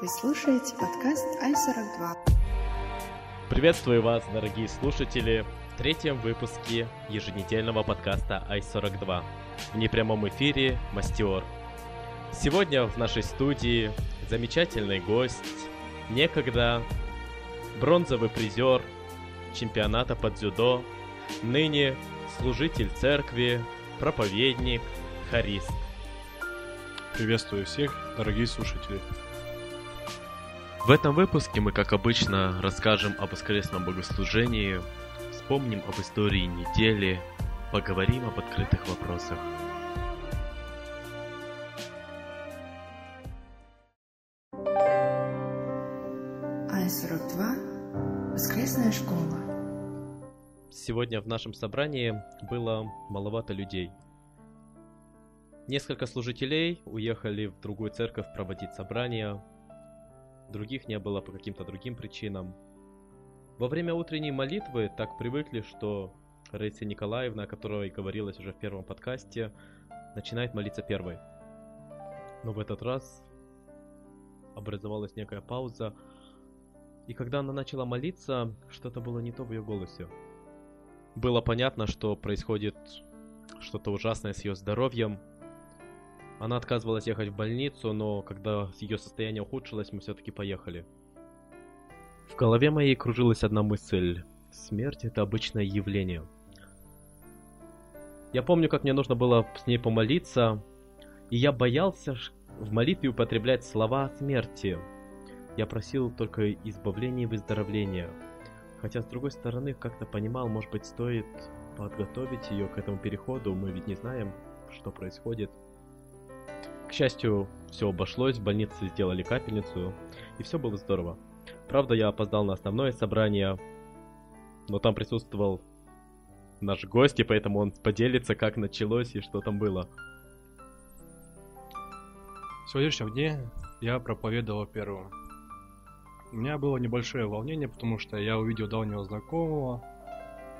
Вы слушаете подкаст Ай-42. Приветствую вас, дорогие слушатели, в третьем выпуске еженедельного подкаста Ай-42 в непрямом эфире Мастиор. Сегодня в нашей студии замечательный гость, некогда бронзовый призер чемпионата по дзюдо, ныне служитель церкви, проповедник, харист. Приветствую всех, дорогие слушатели. В этом выпуске мы, как обычно, расскажем об воскресном богослужении, вспомним об истории недели, поговорим об открытых вопросах. Ай-42. Воскресная школа. Сегодня в нашем собрании было маловато людей. Несколько служителей уехали в другую церковь проводить собрания, других не было по каким-то другим причинам. Во время утренней молитвы так привыкли, что Раиса Николаевна, о которой говорилось уже в первом подкасте, начинает молиться первой. Но в этот раз образовалась некая пауза, и когда она начала молиться, что-то было не то в ее голосе. Было понятно, что происходит что-то ужасное с ее здоровьем, она отказывалась ехать в больницу, но когда ее состояние ухудшилось, мы все-таки поехали. В голове моей кружилась одна мысль. Смерть — это обычное явление. Я помню, как мне нужно было с ней помолиться, и я боялся в молитве употреблять слова о смерти. Я просил только избавления и выздоровления. Хотя, с другой стороны, как-то понимал, может быть, стоит подготовить ее к этому переходу. Мы ведь не знаем, что происходит. К счастью, все обошлось, в больнице сделали капельницу, и все было здорово. Правда, я опоздал на основное собрание, но там присутствовал наш гость, и поэтому он поделится, как началось и что там было. В сегодняшнем дне я проповедовал первым. У меня было небольшое волнение, потому что я увидел давнего знакомого,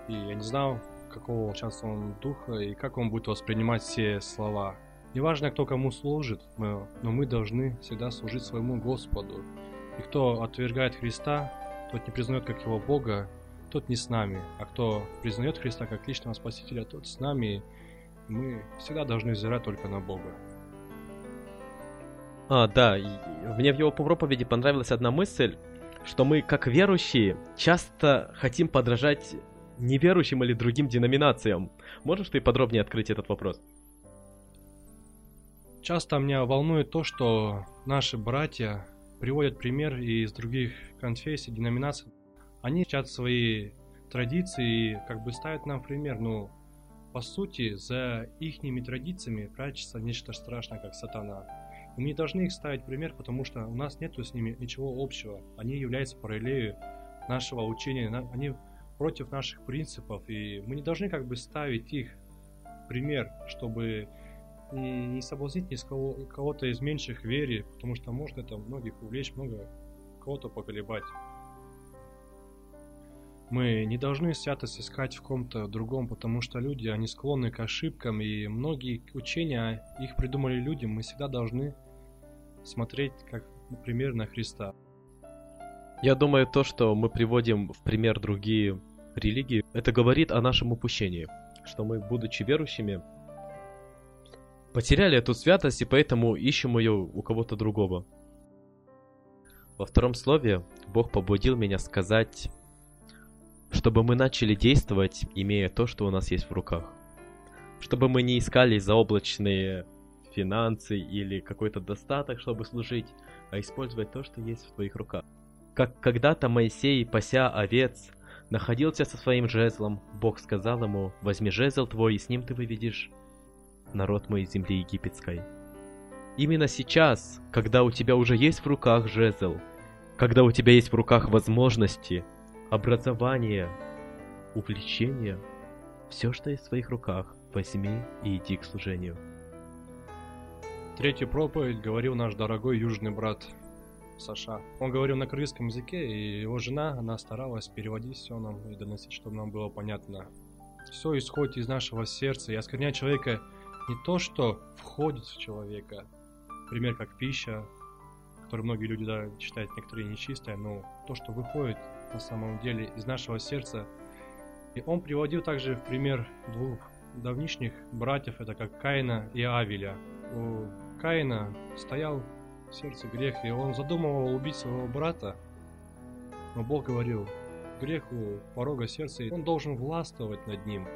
и я не знал, какого сейчас он духа и как он будет воспринимать все слова. Неважно, кто кому служит, но мы должны всегда служить своему Господу. И кто отвергает Христа, тот не признает как его Бога, тот не с нами. А кто признает Христа как личного Спасителя, тот с нами. Мы всегда должны взирать только на Бога. А, да, мне в его проповеди понравилась одна мысль, что мы, как верующие, часто хотим подражать неверующим или другим деноминациям. Можешь ты подробнее открыть этот вопрос? Часто меня волнует то, что наши братья приводят пример из других конфессий, деноминаций. Они хотят свои традиции и как бы ставят нам пример. Но по сути за ихними традициями прячется нечто страшное, как сатана. И мы не должны их ставить пример, потому что у нас нет с ними ничего общего. Они являются параллелью нашего учения, они против наших принципов, и мы не должны как бы ставить их пример, чтобы и не соблазнить ни с кого, кого-то из меньших вере, потому что может это многих увлечь, много кого-то поколебать. Мы не должны святость искать в ком-то другом, потому что люди, они склонны к ошибкам, и многие учения, их придумали люди, мы всегда должны смотреть как пример на Христа. Я думаю, то, что мы приводим в пример другие религии, это говорит о нашем упущении, что мы, будучи верующими, потеряли эту святость и поэтому ищем ее у кого-то другого. Во втором слове Бог побудил меня сказать, чтобы мы начали действовать, имея то, что у нас есть в руках. Чтобы мы не искали заоблачные финансы или какой-то достаток, чтобы служить, а использовать то, что есть в твоих руках. Как когда-то Моисей, пася овец, находился со своим жезлом, Бог сказал ему, возьми жезл твой, и с ним ты выведешь народ мой земли египетской. Именно сейчас, когда у тебя уже есть в руках жезл, когда у тебя есть в руках возможности, образование, увлечение, все, что есть в своих руках, возьми и иди к служению. Третью проповедь говорил наш дорогой южный брат Саша. Он говорил на кыргызском языке, и его жена, она старалась переводить все нам и доносить, чтобы нам было понятно. Все исходит из нашего сердца, и осквернять человека не то, что входит в человека, пример как пища, которое многие люди да, считают некоторые нечистое, но то, что выходит на самом деле из нашего сердца. И он приводил также в пример двух давнишних братьев, это как Каина и Авеля. У Каина стоял в сердце грех, и он задумывал убить своего брата, но Бог говорил, грех у порога сердца, и он должен властвовать над ним.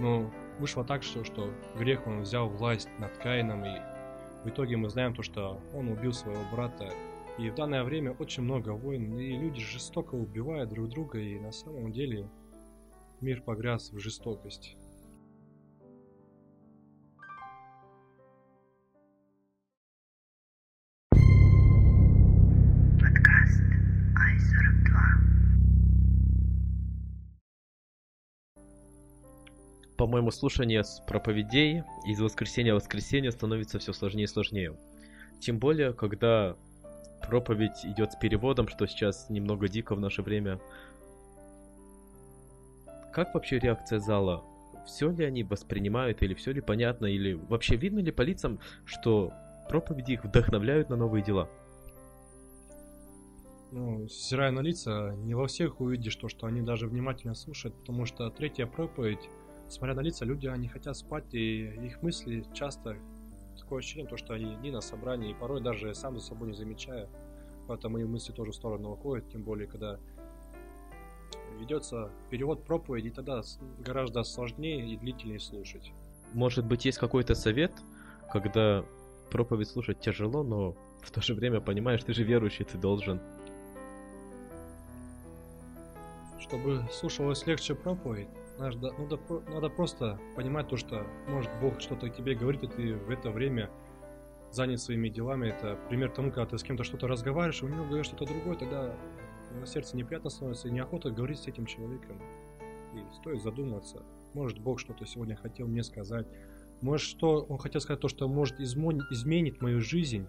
Но вышло так, что, что грех он взял власть над Каином, и в итоге мы знаем то, что он убил своего брата. И в данное время очень много войн, и люди жестоко убивают друг друга, и на самом деле мир погряз в жестокость. По-моему, слушание с проповедей из воскресенья в воскресенье становится все сложнее и сложнее. Тем более, когда проповедь идет с переводом, что сейчас немного дико в наше время. Как вообще реакция зала? Все ли они воспринимают, или все ли понятно, или вообще видно ли по лицам, что проповеди их вдохновляют на новые дела? Ну, взирая на лица, не во всех увидишь то, что они даже внимательно слушают, потому что третья проповедь, смотря на лица, люди, они хотят спать, и их мысли часто такое ощущение, то, что они не на собрании, и порой даже сам за собой не замечая, поэтому и мысли тоже в сторону уходят, тем более, когда ведется перевод проповеди, тогда гораздо сложнее и длительнее слушать. Может быть, есть какой-то совет, когда проповедь слушать тяжело, но в то же время понимаешь, ты же верующий, ты должен. Чтобы слушалось легче проповедь, надо, надо, про- надо просто понимать то, что может Бог что-то тебе говорит, и ты в это время занят своими делами. Это пример тому, когда ты с кем-то что-то разговариваешь, у него говорит что-то другое, тогда на сердце неприятно становится, и неохота говорить с этим человеком. И стоит задуматься, может Бог что-то сегодня хотел мне сказать, может что Он хотел сказать то, что может изменить мою жизнь,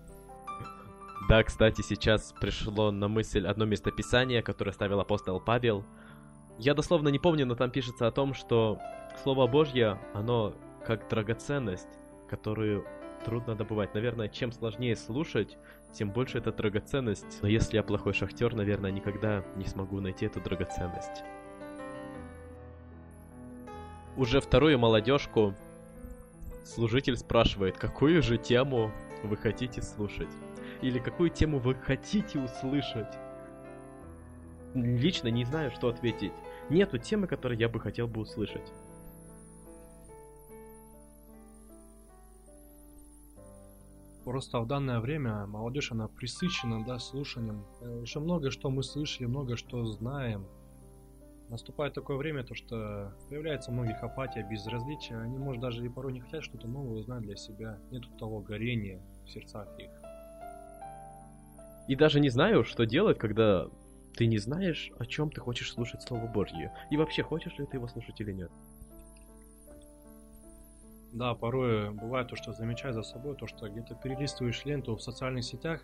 Да, кстати, сейчас пришло на мысль одно местописание, которое ставил апостол Павел. Я дословно не помню, но там пишется о том, что Слово Божье, оно как драгоценность, которую трудно добывать. Наверное, чем сложнее слушать, тем больше это драгоценность. Но если я плохой шахтер, наверное, никогда не смогу найти эту драгоценность. Уже вторую молодежку служитель спрашивает, какую же тему вы хотите слушать или какую тему вы хотите услышать. Лично не знаю, что ответить. Нету темы, которую я бы хотел бы услышать. Просто в данное время молодежь, она присыщена, да, слушанием. Э, Еще много что мы слышали, много что знаем. Наступает такое время, то что появляется у многих апатия, безразличие. Они, может, даже и порой не хотят что-то новое узнать для себя. Нету того горения в сердцах их. И даже не знаю, что делать, когда ты не знаешь, о чем ты хочешь слушать Слово Божье. И вообще, хочешь ли ты его слушать или нет. Да, порой бывает то, что замечаю за собой, то, что где-то перелистываешь ленту в социальных сетях,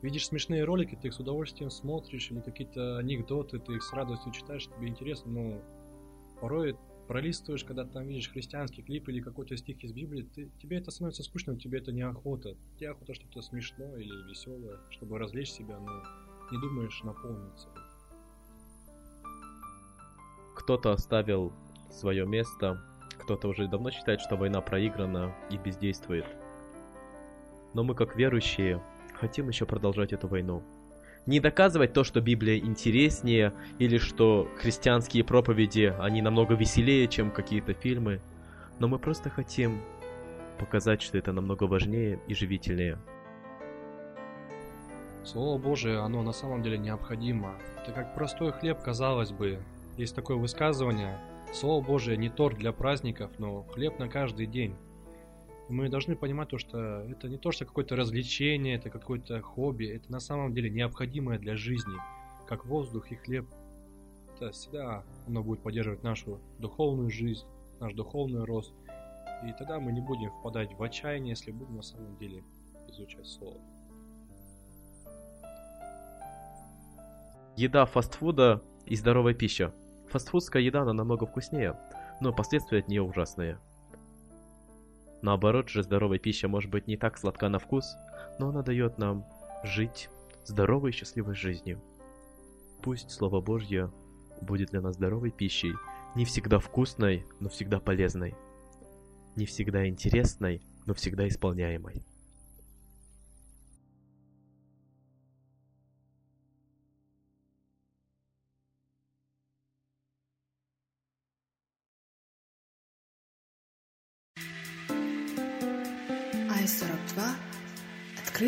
видишь смешные ролики, ты их с удовольствием смотришь, или какие-то анекдоты, ты их с радостью читаешь, тебе интересно, но порой пролистываешь, когда там видишь христианский клип или какой-то стих из Библии, ты, тебе это становится скучным, тебе это неохота. Тебе охота что-то смешное или веселое, чтобы развлечь себя, но не думаешь наполниться. Кто-то оставил свое место, кто-то уже давно считает, что война проиграна и бездействует. Но мы, как верующие, хотим еще продолжать эту войну. Не доказывать то, что Библия интереснее, или что христианские проповеди, они намного веселее, чем какие-то фильмы. Но мы просто хотим показать, что это намного важнее и живительнее. Слово Божие, оно на самом деле необходимо. Это как простой хлеб, казалось бы. Есть такое высказывание. Слово Божие не торт для праздников, но хлеб на каждый день. Мы должны понимать то, что это не то, что какое-то развлечение, это какое-то хобби. Это на самом деле необходимое для жизни. Как воздух и хлеб. Это всегда оно будет поддерживать нашу духовную жизнь, наш духовный рост. И тогда мы не будем впадать в отчаяние, если будем на самом деле изучать Слово. Еда фастфуда и здоровая пища. Фастфудская еда, она намного вкуснее, но последствия от нее ужасные. Наоборот же, здоровая пища может быть не так сладка на вкус, но она дает нам жить здоровой и счастливой жизнью. Пусть Слово Божье будет для нас здоровой пищей, не всегда вкусной, но всегда полезной, не всегда интересной, но всегда исполняемой.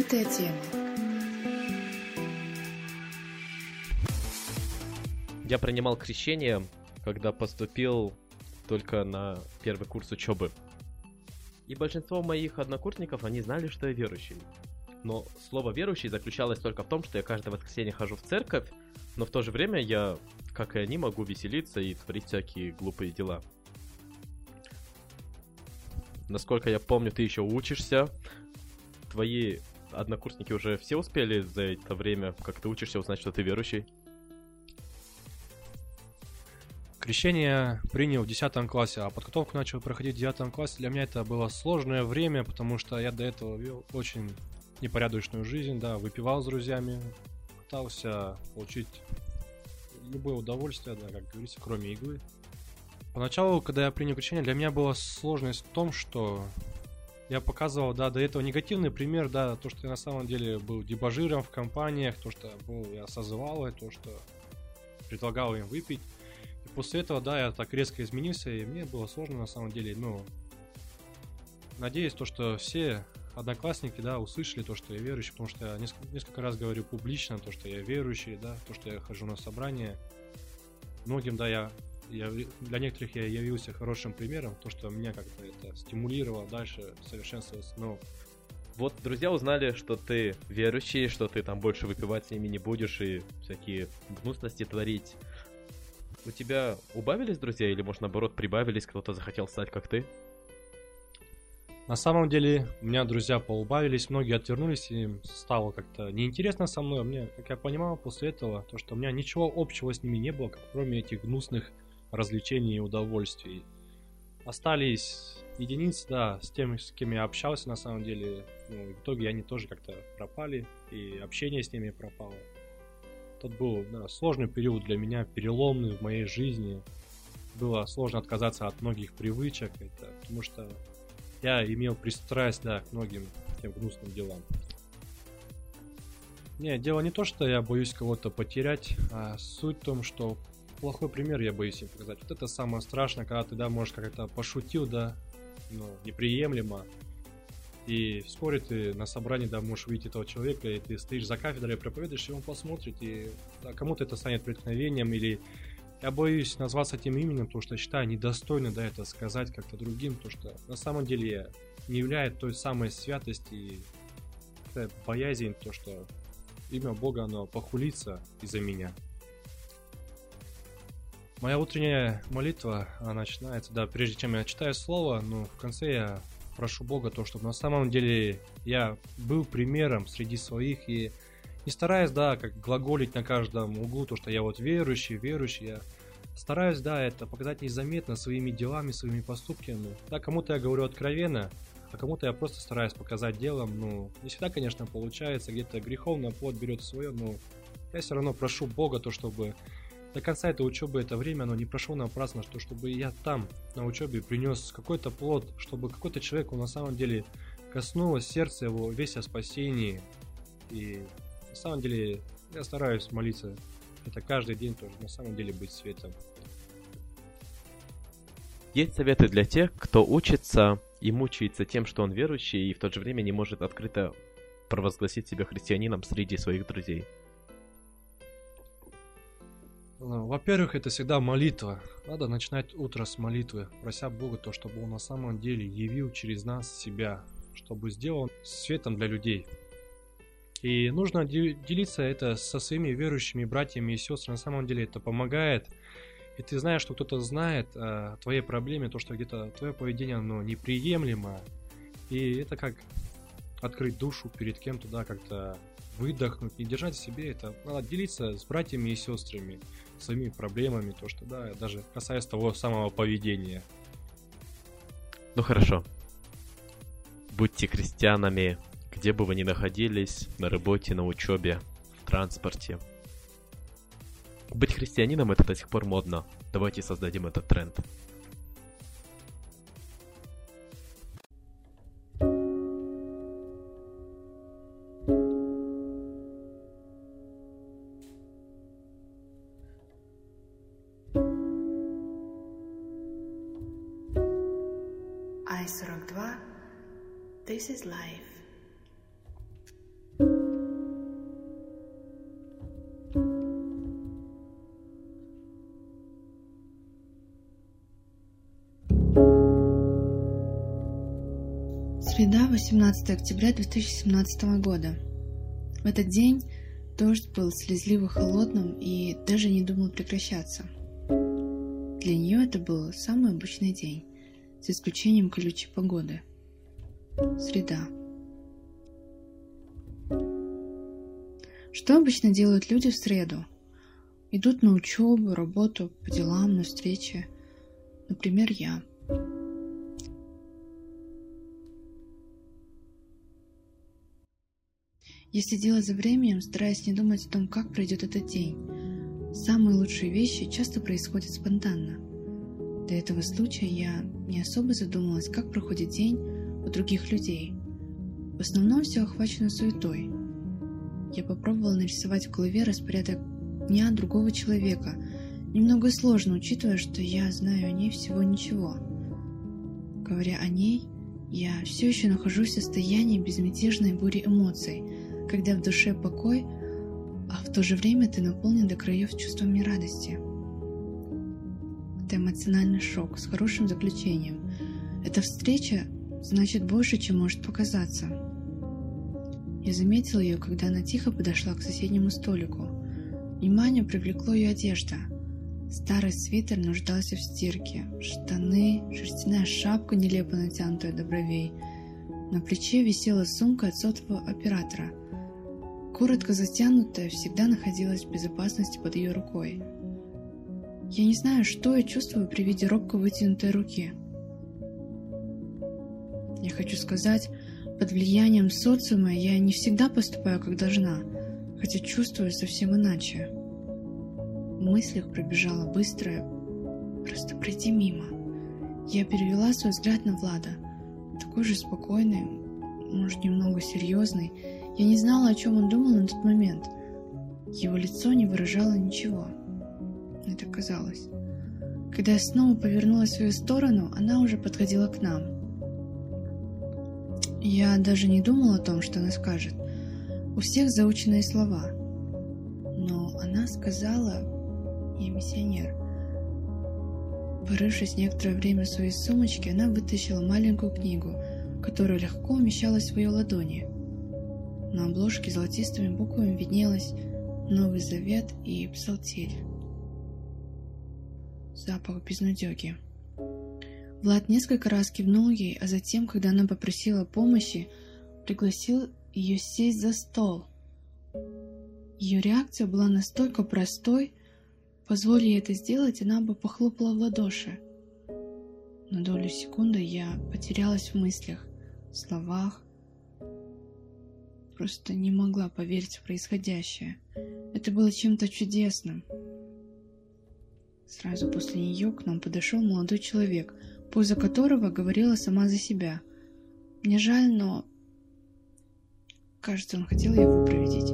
Открытая тема. Я принимал крещение, когда поступил только на первый курс учебы. И большинство моих однокурсников, они знали, что я верующий. Но слово верующий заключалось только в том, что я каждое воскресенье хожу в церковь, но в то же время я, как и они, могу веселиться и творить всякие глупые дела. Насколько я помню, ты еще учишься. Твои однокурсники уже все успели за это время, как ты учишься, узнать, что ты верующий? Крещение принял в 10 классе, а подготовку начал проходить в 9 классе. Для меня это было сложное время, потому что я до этого вел очень непорядочную жизнь, да, выпивал с друзьями, пытался получить любое удовольствие, да, как говорится, кроме иглы. Поначалу, когда я принял крещение, для меня была сложность в том, что я показывал, да, до этого негативный пример, да, то, что я на самом деле был дебажиром в компаниях, то, что был, я созывал, то, что предлагал им выпить после этого, да, я так резко изменился, и мне было сложно на самом деле, но надеюсь, то, что все одноклассники, да, услышали то, что я верующий, потому что я несколько, несколько раз говорю публично, то, что я верующий, да, то, что я хожу на собрания. Многим, да, я, я для некоторых я явился хорошим примером, то, что меня как-то это стимулировало дальше совершенствоваться, но вот друзья узнали, что ты верующий, что ты там больше выпивать с ними не будешь и всякие гнусности творить. У тебя убавились друзья или, может, наоборот, прибавились, кто-то захотел стать как ты? На самом деле, у меня друзья поубавились, многие отвернулись, и им стало как-то неинтересно со мной. Мне, как я понимал после этого, то, что у меня ничего общего с ними не было, кроме этих гнусных развлечений и удовольствий. Остались единицы, да, с теми, с кем я общался, на самом деле. Ну, в итоге они тоже как-то пропали, и общение с ними пропало. Тот был да, сложный период для меня, переломный в моей жизни. Было сложно отказаться от многих привычек, это, потому что я имел пристрасть да, к многим тем гнусным делам. Не, дело не то, что я боюсь кого-то потерять, а суть в том, что плохой пример я боюсь им показать. Вот это самое страшное, когда ты, да, можешь как-то пошутил, да, ну, неприемлемо, и вскоре ты на собрании, да, можешь увидеть этого человека, и ты стоишь за кафедрой, проповедуешь, и он посмотрит, и да, кому-то это станет преткновением, или я боюсь назваться тем именем, потому что считаю недостойно, да, это сказать как-то другим, то что на самом деле не является той самой святости и боязнь, то что имя Бога, оно похулится из-за меня. Моя утренняя молитва, она начинается, да, прежде чем я читаю слово, ну, в конце я прошу Бога то, чтобы на самом деле я был примером среди своих и не стараюсь, да, как глаголить на каждом углу, то, что я вот верующий, верующий, я стараюсь, да, это показать незаметно своими делами, своими поступками. Да, кому-то я говорю откровенно, а кому-то я просто стараюсь показать делом, ну, не всегда, конечно, получается, где-то греховно плод берет свое, но я все равно прошу Бога то, чтобы до конца этой учебы это время, оно не прошло напрасно, что чтобы я там на учебе принес какой-то плод, чтобы какой-то человек, он на самом деле коснулось сердца его весь о спасении. И на самом деле я стараюсь молиться это каждый день тоже, на самом деле быть светом. Есть советы для тех, кто учится и мучается тем, что он верующий, и в то же время не может открыто провозгласить себя христианином среди своих друзей. Ну, во-первых, это всегда молитва. Надо начинать утро с молитвы, прося Бога то, чтобы Он на самом деле явил через нас себя, чтобы сделал светом для людей. И нужно делиться это со своими верующими братьями и сестрами. На самом деле это помогает. И ты знаешь, что кто-то знает о твоей проблеме, то, что где-то твое поведение оно неприемлемо. И это как открыть душу перед кем-то, да, как-то выдохнуть, не держать в себе это. Надо делиться с братьями и сестрами своими проблемами, то, что, да, даже касаясь того самого поведения. Ну хорошо. Будьте крестьянами, где бы вы ни находились, на работе, на учебе, в транспорте. Быть христианином это до сих пор модно. Давайте создадим этот тренд. I-42 This is life. Среда, 18 октября 2017 года. В этот день дождь был слезливо холодным и даже не думал прекращаться. Для нее это был самый обычный день, за исключением колючей погоды. Среда. Что обычно делают люди в среду? Идут на учебу, работу, по делам, на встречи. Например, я. Я сидела за временем, стараясь не думать о том, как пройдет этот день. Самые лучшие вещи часто происходят спонтанно. До этого случая я не особо задумалась, как проходит день у других людей. В основном все охвачено суетой. Я попробовала нарисовать в голове распорядок дня другого человека. Немного сложно, учитывая, что я знаю о ней всего ничего. Говоря о ней, я все еще нахожусь в состоянии безмятежной бури эмоций, когда в душе покой, а в то же время ты наполнен до краев чувствами радости. Это эмоциональный шок с хорошим заключением. Эта встреча значит больше, чем может показаться. Я заметила ее, когда она тихо подошла к соседнему столику. Внимание привлекло ее одежда. Старый свитер нуждался в стирке, штаны, шерстяная шапка, нелепо натянутая до бровей. На плече висела сумка от сотового оператора. Коротко затянутая всегда находилась в безопасности под ее рукой. Я не знаю, что я чувствую при виде робко вытянутой руки. Я хочу сказать, под влиянием социума я не всегда поступаю как должна, хотя чувствую совсем иначе. В мыслях пробежала быстрая «просто пройти мимо». Я перевела свой взгляд на Влада, такой же спокойный, может, немного серьезный. Я не знала, о чем он думал на тот момент. Его лицо не выражало ничего. Мне так казалось. Когда я снова повернулась в свою сторону, она уже подходила к нам. Я даже не думала о том, что она скажет. У всех заученные слова. Но она сказала «Я миссионер». Порывшись некоторое время в своей сумочке, она вытащила маленькую книгу, которая легко умещалась в ее ладони. На обложке золотистыми буквами виднелось «Новый Завет» и «Псалтирь». Запах безнадеги. Влад несколько раз кивнул ей, а затем, когда она попросила помощи, пригласил ее сесть за стол. Ее реакция была настолько простой, позволь ей это сделать, она бы похлопала в ладоши. На долю секунды я потерялась в мыслях, в словах. Просто не могла поверить в происходящее. Это было чем-то чудесным. Сразу после нее к нам подошел молодой человек, поза которого говорила сама за себя. Мне жаль, но... Кажется, он хотел ее выпроводить.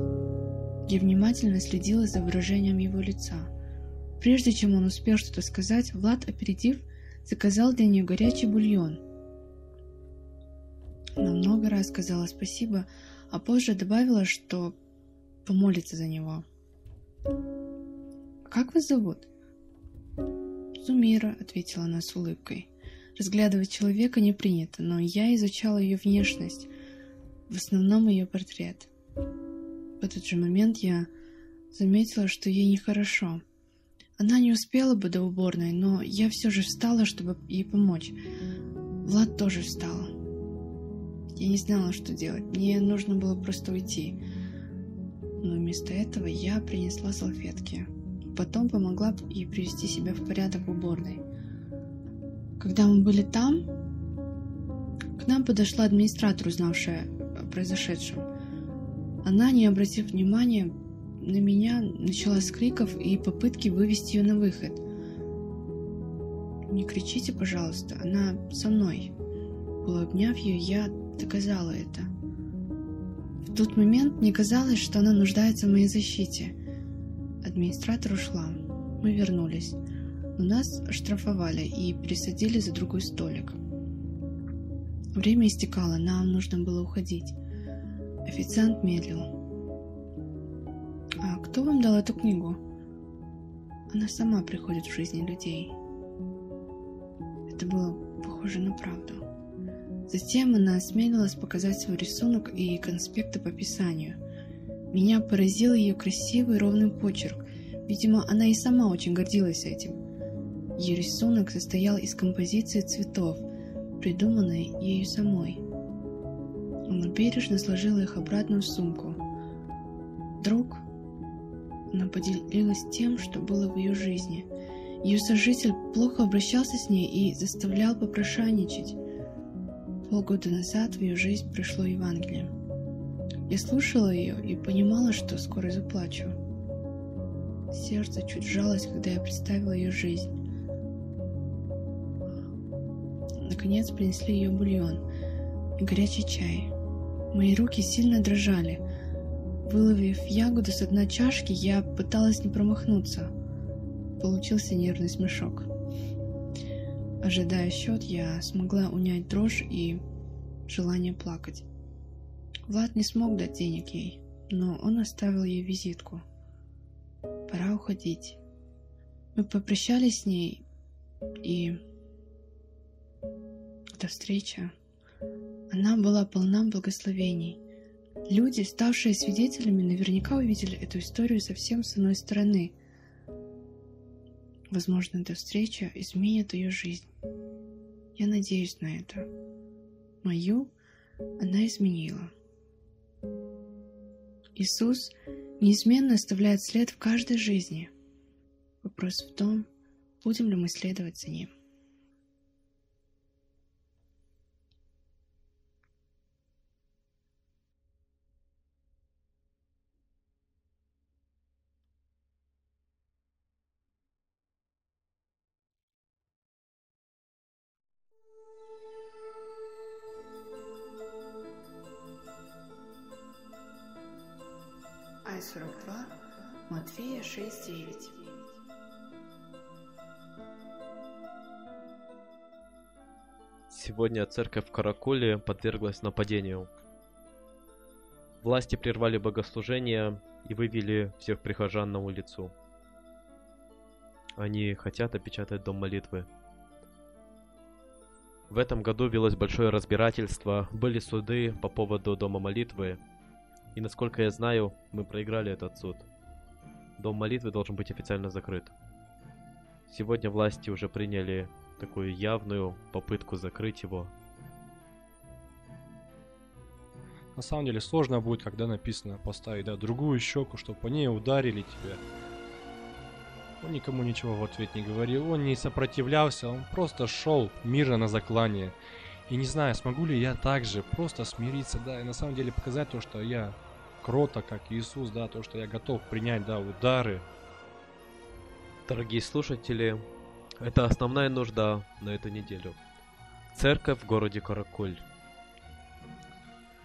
Я внимательно следила за выражением его лица. Прежде чем он успел что-то сказать, Влад, опередив, заказал для нее горячий бульон. Она много раз сказала спасибо, а позже добавила, что помолится за него. «Как вас зовут?» «Зумира», — ответила она с улыбкой. Разглядывать человека не принято, но я изучала ее внешность, в основном ее портрет. В этот же момент я заметила, что ей нехорошо. Она не успела бы до уборной, но я все же встала, чтобы ей помочь. Влад тоже встал. Я не знала, что делать. Мне нужно было просто уйти. Но вместо этого я принесла салфетки. Потом помогла ей привести себя в порядок в уборной. Когда мы были там, к нам подошла администратор, узнавшая произошедшем. Она, не обратив внимания на меня, начала с криков и попытки вывести ее на выход. «Не кричите, пожалуйста, она со мной». Полуобняв ее, я доказала это. В тот момент мне казалось, что она нуждается в моей защите. Администратор ушла. Мы вернулись. Но нас оштрафовали и пересадили за другой столик. Время истекало, нам нужно было уходить. Официант медлил. «А кто вам дал эту книгу?» Она сама приходит в жизни людей. Это было похоже на правду. Затем она осмелилась показать свой рисунок и конспекты по писанию. Меня поразил ее красивый ровный почерк. Видимо, она и сама очень гордилась этим. Ее рисунок состоял из композиции цветов, придуманной ею самой. Она бережно сложила их обратно в сумку. Друг, она поделилась тем, что было в ее жизни. Ее сожитель плохо обращался с ней и заставлял попрошайничать. Полгода назад в ее жизнь пришло Евангелие. Я слушала ее и понимала, что скоро заплачу. Сердце чуть сжалось, когда я представила ее жизнь. Наконец принесли ее бульон и горячий чай. Мои руки сильно дрожали. Выловив ягоду с одной чашки, я пыталась не промахнуться. Получился нервный смешок. Ожидая счет, я смогла унять дрожь и желание плакать. Влад не смог дать денег ей, но он оставил ей визитку. Пора уходить. Мы попрощались с ней, и эта встреча, она была полна благословений. Люди, ставшие свидетелями, наверняка увидели эту историю совсем с иной стороны. Возможно, эта встреча изменит ее жизнь. Я надеюсь на это. Мою она изменила. Иисус неизменно оставляет след в каждой жизни. Вопрос в том, будем ли мы следовать за ним. Сегодня церковь в подверглась нападению. Власти прервали богослужение и вывели всех прихожан на улицу. Они хотят опечатать дом молитвы. В этом году велось большое разбирательство, были суды по поводу дома молитвы, и насколько я знаю, мы проиграли этот суд. Дом молитвы должен быть официально закрыт. Сегодня власти уже приняли такую явную попытку закрыть его. На самом деле сложно будет, когда написано поставить да, другую щеку, чтобы по ней ударили тебя. Он никому ничего в ответ не говорил, он не сопротивлялся, он просто шел мирно на заклание. И не знаю, смогу ли я также просто смириться, да, и на самом деле показать то, что я крота, как Иисус, да, то, что я готов принять, да, удары. Дорогие слушатели, это основная нужда на эту неделю. Церковь в городе Каракуль.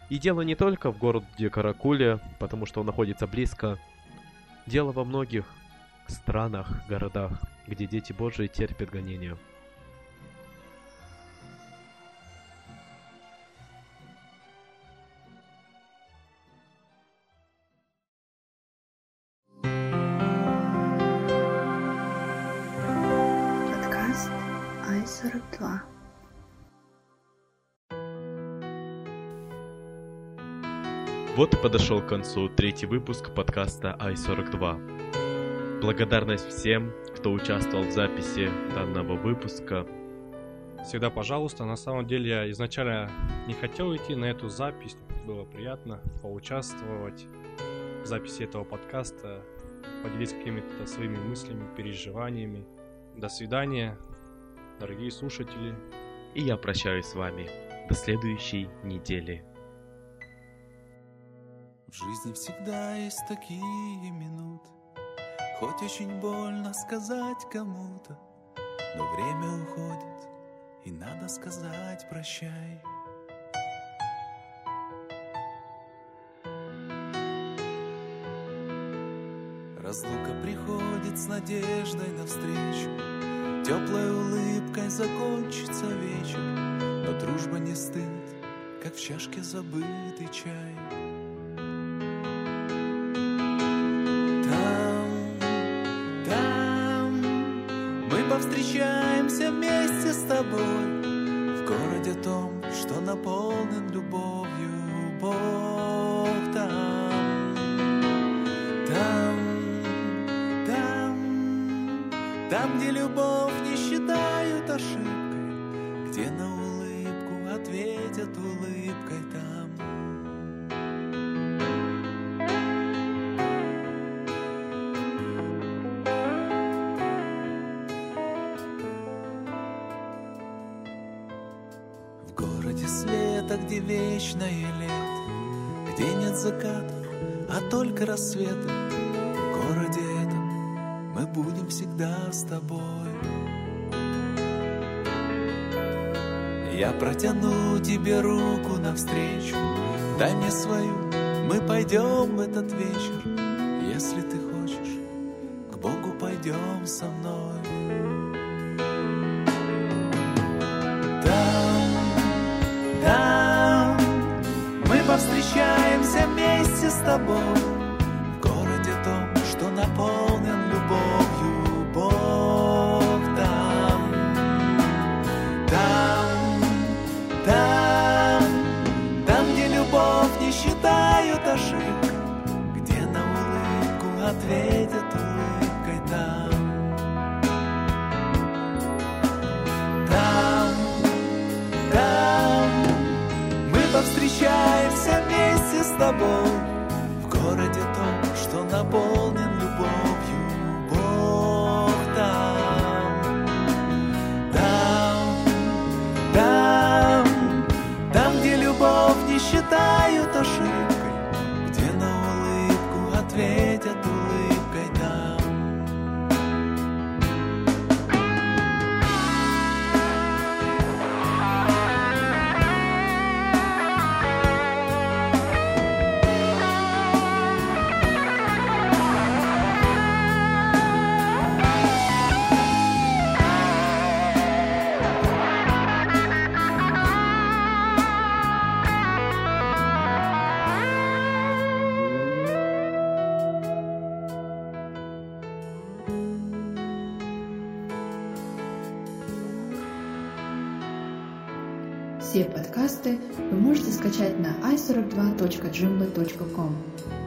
И дело не только в городе Каракуле, потому что он находится близко. Дело во многих странах, городах, где дети Божии терпят гонения. Подошел к концу третий выпуск подкаста i42. Благодарность всем, кто участвовал в записи данного выпуска. Всегда пожалуйста, на самом деле я изначально не хотел идти на эту запись, было приятно поучаствовать в записи этого подкаста, поделиться какими-то своими мыслями, переживаниями. До свидания, дорогие слушатели. И я прощаюсь с вами. До следующей недели. В жизни всегда есть такие минуты, Хоть очень больно сказать кому-то, Но время уходит, и надо сказать прощай. Разлука приходит с надеждой навстречу, Теплой улыбкой закончится вечер, Но дружба не стынет, как в чашке забытый чай. Тобой В городе том, что наполнен любовью Бог там, там, там, там, где любовь не считают ошибкой, где на улыбку ответят улыбкой там. Где вечное лето, Где нет закатов, а только рассветы. В городе этом мы будем всегда с тобой. Я протяну тебе руку навстречу, дай мне свою, мы пойдем в этот вечер. Подкасты вы можете скачать на i42.joomla.com.